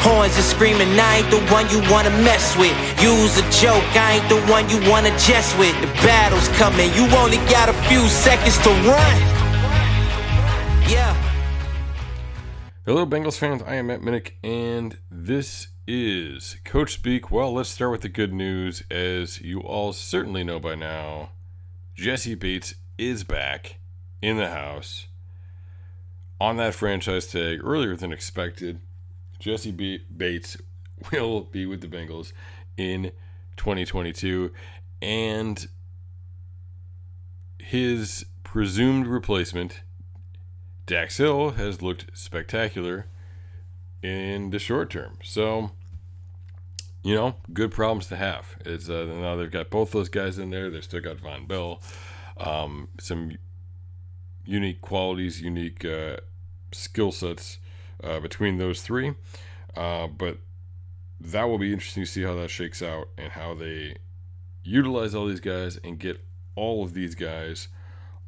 Horns are screaming, I ain't the one you wanna mess with. Use a joke, I ain't the one you wanna jest with. The battle's coming, you only got a few seconds to run. Yeah. Hello, Bengals fans. I am Matt Minnick, and this is Coach Speak. Well, let's start with the good news. As you all certainly know by now, Jessie Bates is back in the house on that franchise tag earlier than expected. Jessie B- Bates will be with the Bengals in 2022, and his presumed replacement Dax Hill has looked spectacular in the short term. So, you know, good problems to have. It's uh, now they've got both those guys in there. They've still got Vonn Bell, um, some unique qualities, unique uh, skill sets uh, between those three. Uh, but that will be interesting to see how that shakes out and how they utilize all these guys and get all of these guys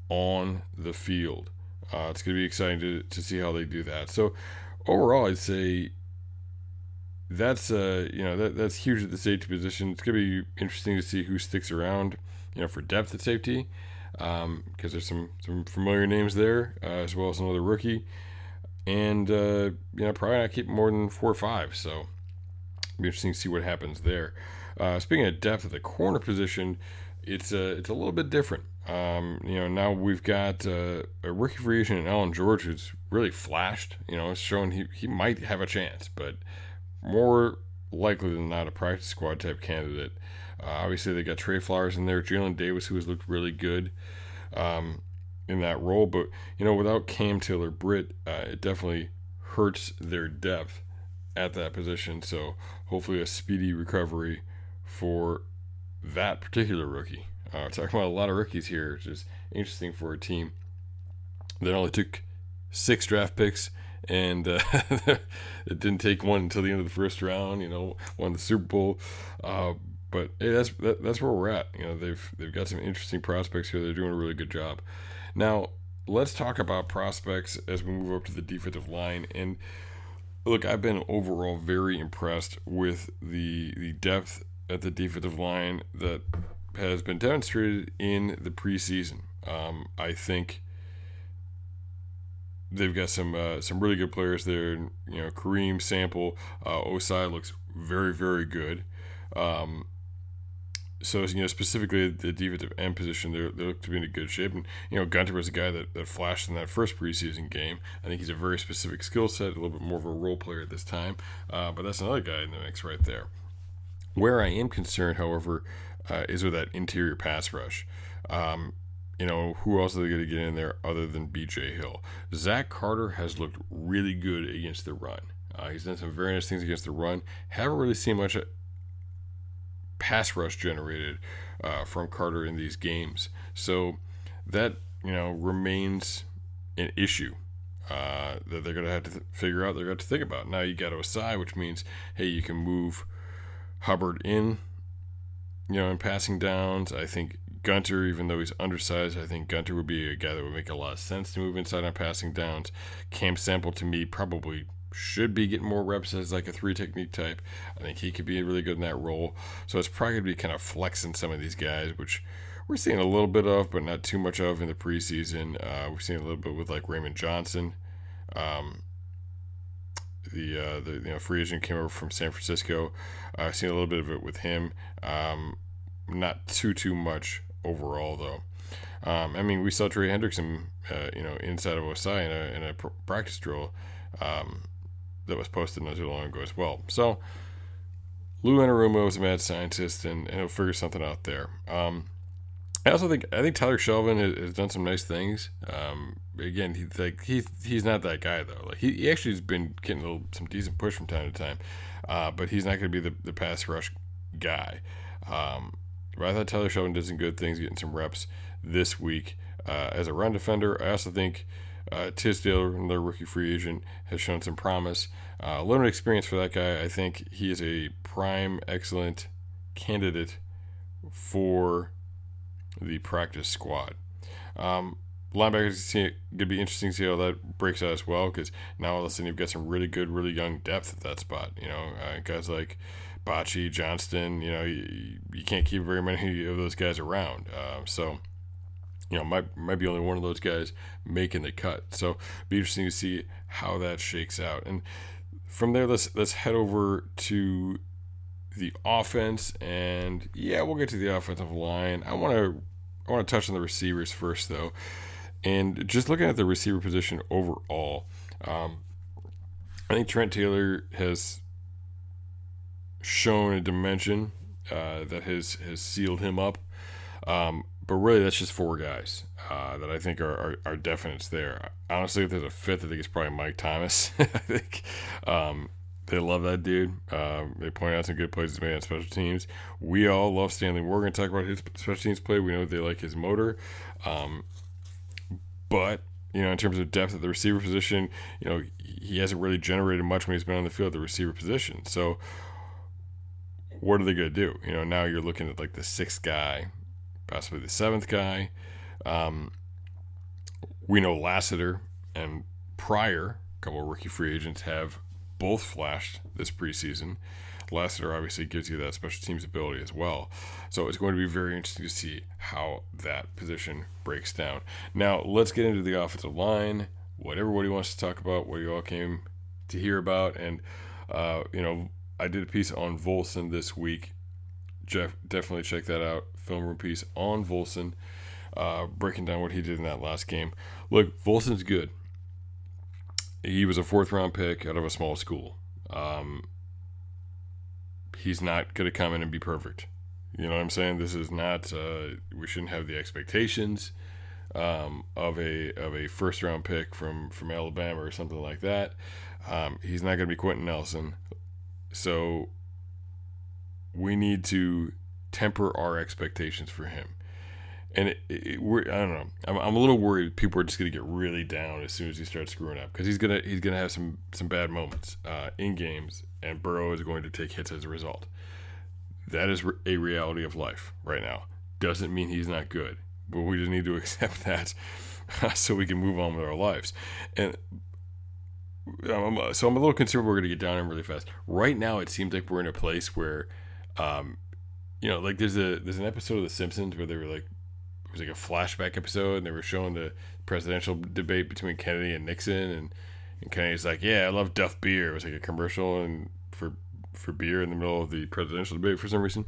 on the field. Uh, it's going to be exciting to, to see how they do that. So overall, I'd say that's uh you know that that's huge at the safety position. It's going to be interesting to see who sticks around, you know, for depth at safety, because um, there's some some familiar names there uh, as well as another rookie, and uh, you know probably not keep more than four or five. So be interesting to see what happens there. Uh, speaking of depth at the corner position, it's a it's a little bit different. Um, you know, now we've got uh, a rookie free agent Allan George who's really flashed. You know, showing he, he might have a chance, but more likely than not, a practice squad type candidate. Uh, obviously, they got Tre Flowers in there, Jalen Davis, who has looked really good um, in that role. But, you know, without Cam Taylor Britt, uh, it definitely hurts their depth at that position. So, hopefully, a speedy recovery for that particular rookie. Uh, talking about a lot of rookies here, which is interesting for a team that only took six draft picks and uh, it didn't take one until the end of the first round. You know, won the Super Bowl. Uh, but hey, that's that, that's where we're at. You know, they've they've got some interesting prospects here. They're doing a really good job. Now, let's talk about prospects as we move up to the defensive line. And look, I've been overall very impressed with the the depth at the defensive line that has been demonstrated in the preseason. Um, I think they've got some uh, some really good players there. You know, Kareem Sample, uh, Ossai looks very very good. Um, so you know specifically the defensive end position, they look to be in a good shape. And you know, Gunter was a guy that, that flashed in that first preseason game. I think he's a very specific skill set, a little bit more of a role player at this time. Uh, but that's another guy in the mix right there. Where I am concerned, however, uh, is with that interior pass rush. Um, you know, who else are they going to get in there other than BJ Hill? Zach Carter has looked really good against the run. Uh, he's done some very nice things against the run. Haven't really seen much pass rush generated uh, from Carter in these games. So that, you know, remains an issue. Uh, that they're going to have to th- figure out, they're going to think about. Now you got Ossai, which means, hey, you can move Hubbard in you know, in passing downs. I think Gunter, even though he's undersized, I think Gunter would be a guy that would make a lot of sense to move inside on passing downs. Cam Sample, to me, probably should be getting more reps as like a three technique type. I think he could be really good in that role. So it's probably going to be kind of flexing some of these guys, which we're seeing a little bit of, but not too much of in the preseason. Uh, we've seen a little bit with like Raymond Johnson. Um, the uh, the you know free agent came over from San Francisco. I've seen a little bit of it with him. Um, not too too much overall though. Um, I mean, we saw Trey Hendrickson, uh, you know, inside of Ossai in a, in a pr- practice drill um, that was posted not too long ago as well. So Lou Anarumo is a mad scientist, and, and he'll figure something out there. Um, I also think I think Tyler Shelvin has, has done some nice things. Um, again, he's like he's he's not that guy though. Like he, he actually has been getting little, some decent push from time to time, uh, but he's not going to be the, the pass rush guy. Um, but I thought Tyler Shelvin did some good things, getting some reps this week uh, as a run defender. I also think uh, Tisdale, another rookie free agent, has shown some promise. Uh, limited experience for that guy. I think he is a prime, excellent candidate for the practice squad. Um, linebackers going to be interesting to see how that breaks out as well because now all of a sudden you've got some really good, really young depth at that spot. You know, uh, guys like Bachie, Johnston, you know, you, you can't keep very many of those guys around. Uh, so, you know, might might be only one of those guys making the cut. So, be interesting to see how that shakes out. And from there, let's let's head over to the offense. And yeah, we'll get to the offensive line. I want to I want to touch on the receivers first, though. And just looking at the receiver position overall, um, I think Trent Taylor has shown a dimension uh, that has has sealed him up. Um, but really, that's just four guys uh, that I think are, are, are definites there. Honestly, if there's a fifth, I think it's probably Mike Thomas. I think um, they love that dude. Uh, they point out some good plays he's made on special teams. We all love Stanley. We're going to talk about his special teams play. We know they like his motor. Um, but, you know, in terms of depth at the receiver position, you know, he hasn't really generated much when he's been on the field at the receiver position. So, what are they going to do? You know, now you're looking at like the sixth guy, possibly the seventh guy. Um, we know Lassiter and Pryor, a couple rookie free agents, have both flashed this preseason. Lassiter obviously gives you that special teams ability as well. So it's going to be very interesting to see how that position breaks down. Now, let's get into the offensive line, what everybody wants to talk about, what you all came to hear about. And, uh, you know, I did a piece on Volson this week. Jeff, definitely check that out. Film room piece on Volson, uh, breaking down what he did in that last game. Look, Volson's good. He was a fourth round pick out of a small school. Um, he's not going to come in and be perfect. You know what I'm saying? This is not. Uh, we shouldn't have the expectations um, of a of a first round pick from from Alabama or something like that. Um, he's not going to be Quenton Nelson. So we need to temper our expectations for him. And it, it, we're, I don't know. I'm, I'm a little worried people are just going to get really down as soon as he starts screwing up because he's gonna he's gonna have some some bad moments uh, in games, and Burrow is going to take hits as a result. That is a reality of life right now. Doesn't mean he's not good, but we just need to accept that so we can move on with our lives. And I'm, so I'm a little concerned we're going to get down him really fast. Right now, it seems like we're in a place where, um, you know, like there's a there's an episode of The Simpsons where they were like, it was like a flashback episode, and they were showing the presidential debate between Kennedy and Nixon, and and Kennedy's like, yeah, I love Duff beer. It was like a commercial and for for beer in the middle of the presidential debate for some reason,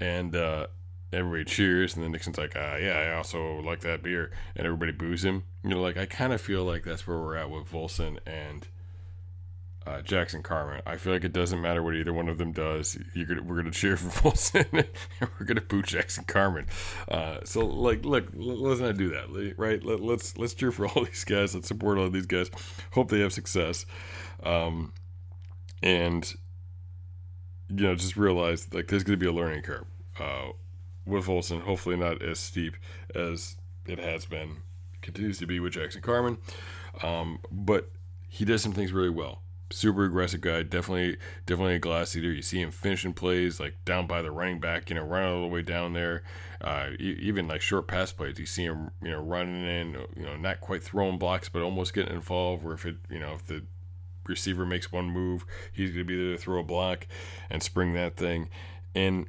and uh, everybody cheers, and then Nixon's like, uh, yeah, I also like that beer, and everybody boos him. You know, like I kind of feel like that's where we're at with Volson and uh, Jackson Carman. I feel like it doesn't matter what either one of them does. Gonna, we're gonna cheer for Volson, and we're gonna boo Jackson Carman. Uh, so like, look, let's not do that, right? Let, us let's, let's cheer for all these guys. Let's support all these guys. Hope they have success. Um, and you know, just realize like there's gonna be a learning curve. Uh, with Volson, hopefully not as steep as it has been, continues to be with Jackson Carman. Um, but he does some things really well. Super aggressive guy, definitely, definitely a glass eater. You see him finishing plays like down by the running back, you know, running all the way down there. Uh, even like short pass plays, you see him, you know, running in, you know, not quite throwing blocks, but almost getting involved. Where if it, you know, if the receiver makes one move, he's going to be there to throw a block and spring that thing. And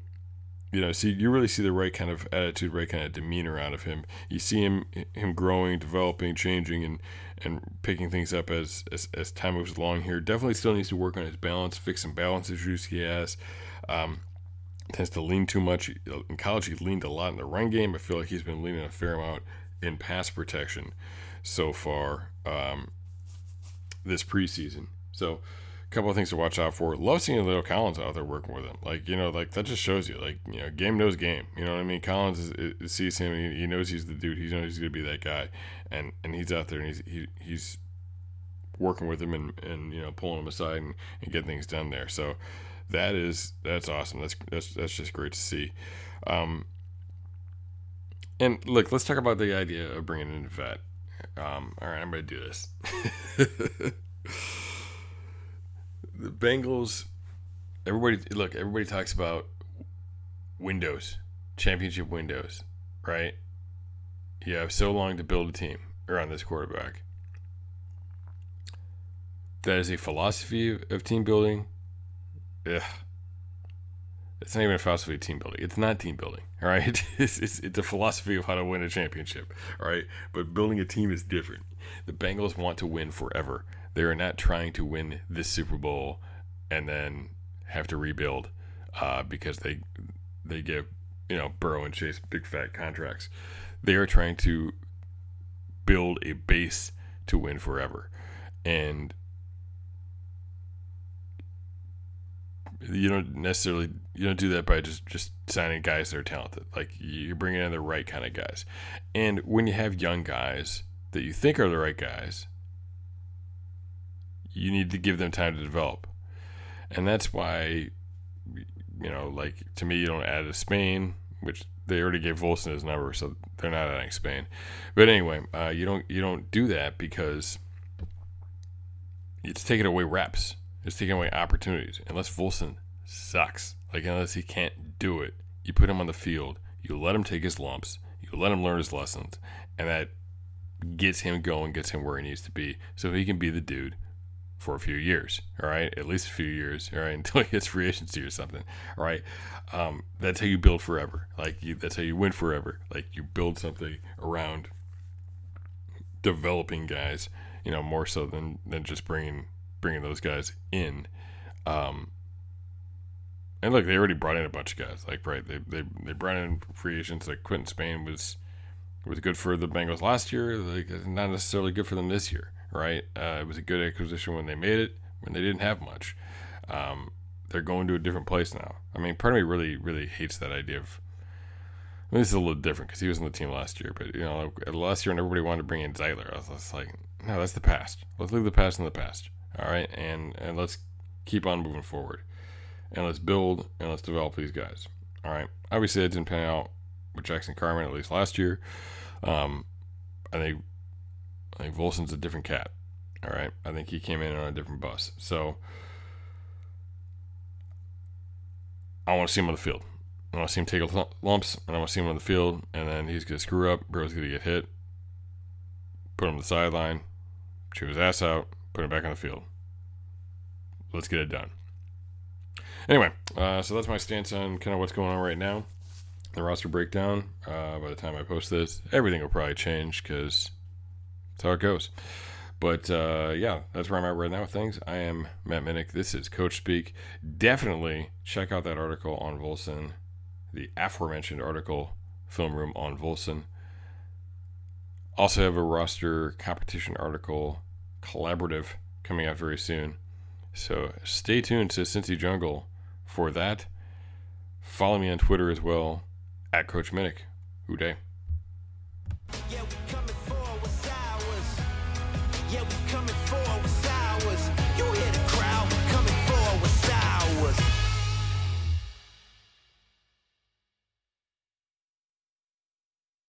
you know, see, you really see the right kind of attitude, right kind of demeanor out of him. You see him him growing, developing, changing, and and picking things up as as, as time moves along. Here, definitely still needs to work on his balance, fix some balance issues he has. Um, tends to lean too much in college. He leaned a lot in the run game. I feel like he's been leaning a fair amount in pass protection so far um, this preseason. So couple of things to watch out for. Love seeing La'el Collins out there working with him. Like you know, like that just shows you, like you know, game knows game. You know what I mean? Collins is, is, sees him. He, he, knows he's the dude. He knows he's gonna be that guy, and and he's out there and he's he, he's working with him and and you know pulling him aside and, and getting things done there. So that is that's awesome. That's that's that's just great to see. Um, and look, let's talk about the idea of bringing in vet. Um, all right, I'm going to do this. the Bengals, everybody, look, everybody talks about windows, championship windows, right? You have so long to build a team around this quarterback. That is a philosophy of team building. Ugh. It's not even a philosophy of team building. It's not team building, all right? It's, it's, it's a philosophy of how to win a championship, all right? But building a team is different. The Bengals want to win forever. They are not trying to win this Super Bowl and then have to rebuild uh, because they they give you know Burrow and Chase big fat contracts. They are trying to build a base to win forever, and you don't necessarily you don't do that by just just signing guys that are talented. Like you're bringing in the right kind of guys, and when you have young guys that you think are the right guys, you need to give them time to develop, and that's why you know like to me you don't add a Spain, which they already gave Volson his number, so they're not adding Spain. But anyway, uh, you don't you don't do that because it's taking away reps. It's taking away opportunities. Unless Volson sucks, like unless he can't do it, you put him on the field, you let him take his lumps, you let him learn his lessons, and that gets him going, gets him where he needs to be, so he can be the dude for a few years. All right, at least a few years. All right, until he gets free agency or something. All right, um, that's how you build forever. Like you, that's how you win forever. Like you build something around developing guys. You know, more so than than just bringing bringing those guys in. Um, and look, they already brought in a bunch of guys. Like, right, they they, they brought in free agents. Like Quinton Spain was was good for the Bengals last year. Like, not necessarily good for them this year. Right? Uh, it was a good acquisition when they made it. When they didn't have much, um, they're going to a different place now. I mean, part of me really really hates that idea of. I mean, this is a little different because he was on the team last year, but you know, last year when everybody wanted to bring in Zeitler, I was, was like, no, that's the past. Let's leave the past in the past. All right, and and let's keep on moving forward, and let's build and let's develop these guys. All right, obviously it didn't pan out with Jackson Carman at least last year. Um, I think I think Volson's a different cat. All right, I think he came in on a different bus. So I want to see him on the field. I want to see him take lumps, and I want to see him on the field, and then he's gonna screw up. Bro's gonna get hit. Put him on the sideline, chew his ass out, put him back on the field. Let's get it done. Anyway, uh, so that's my stance on kind of what's going on right now. The roster breakdown. Uh, by the time I post this, everything will probably change because that's how it goes. But uh, yeah, that's where I'm at right now with things. I am Matt Minnick. This is Coach Speak. Definitely check out that article on Volson, the aforementioned article, Film Room on Volson. Also have a roster competition article collaborative coming out very soon. So stay tuned to Cincy Jungle for that. Follow me on Twitter as well at Coach Minnick. Good day.